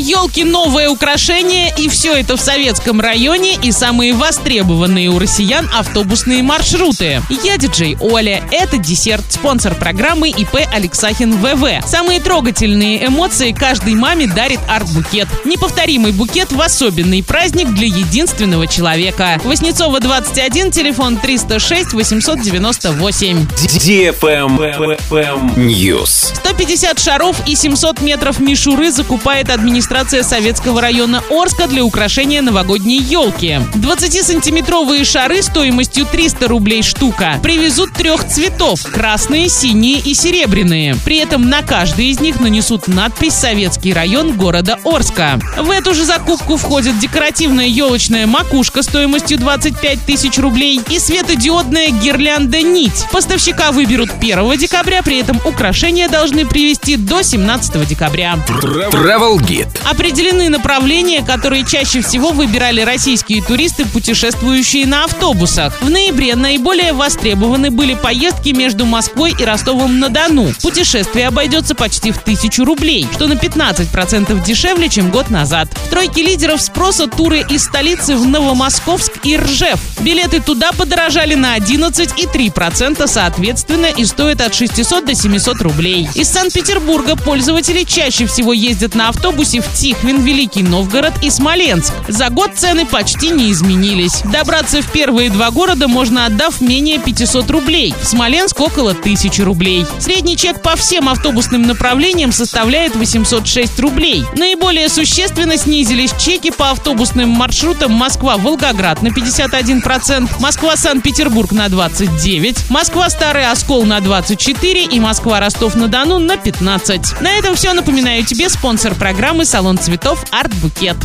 елки новое украшение, и все это в советском районе и самые востребованные у россиян автобусные маршруты. Я диджей Оля. Это десерт, спонсор программы ИП Алексахин ВВ. Самые трогательные эмоции каждой маме дарит арт-букет. Неповторимый букет в особенный праздник для единственного человека. Воснецова 21, телефон 306 898. News. 150 шаров и 700 метров мишуры закупает администрация советского района Орска для украшения новогодней елки. 20-сантиметровые шары стоимостью 300 рублей штука привезут трех цветов – красные, синие и серебряные. При этом на каждый из них нанесут надпись «Советский район города Орска». В эту же закупку входит декоративная елочная макушка стоимостью 25 тысяч рублей и светодиодная гирлянда «Нить». Поставщика выберут 1 декабря, при этом украшения должны привезти до 17 декабря. Travel Guide. Определены направления, которые чаще всего выбирали российские туристы, путешествующие на автобусах. В ноябре наиболее востребованы были поездки между Москвой и Ростовом-на-Дону. Путешествие обойдется почти в тысячу рублей, что на 15% дешевле, чем год назад. В тройке лидеров спроса туры из столицы в Новомосковск и Ржев. Билеты туда подорожали на 11 и 3% соответственно и стоят от 600 до 700 рублей. Из Санкт-Петербурга пользователи чаще всего ездят на автобусе в Тихвин, Великий Новгород и Смоленск. За год цены почти не изменились. Добраться в первые два города можно отдав менее 500 рублей. В Смоленск около 1000 рублей. Средний чек по всем автобусным направлениям составляет 806 рублей. Наиболее существенно снизились чеки по автобусным маршрутам Москва-Волгоград на 51%, Москва-Санкт-Петербург на 29%, Москва-Старый Оскол на 24% и Москва-Ростов-на-Дону на 15%. На этом все. Напоминаю тебе спонсор программы «Салон цветов Арт Букет».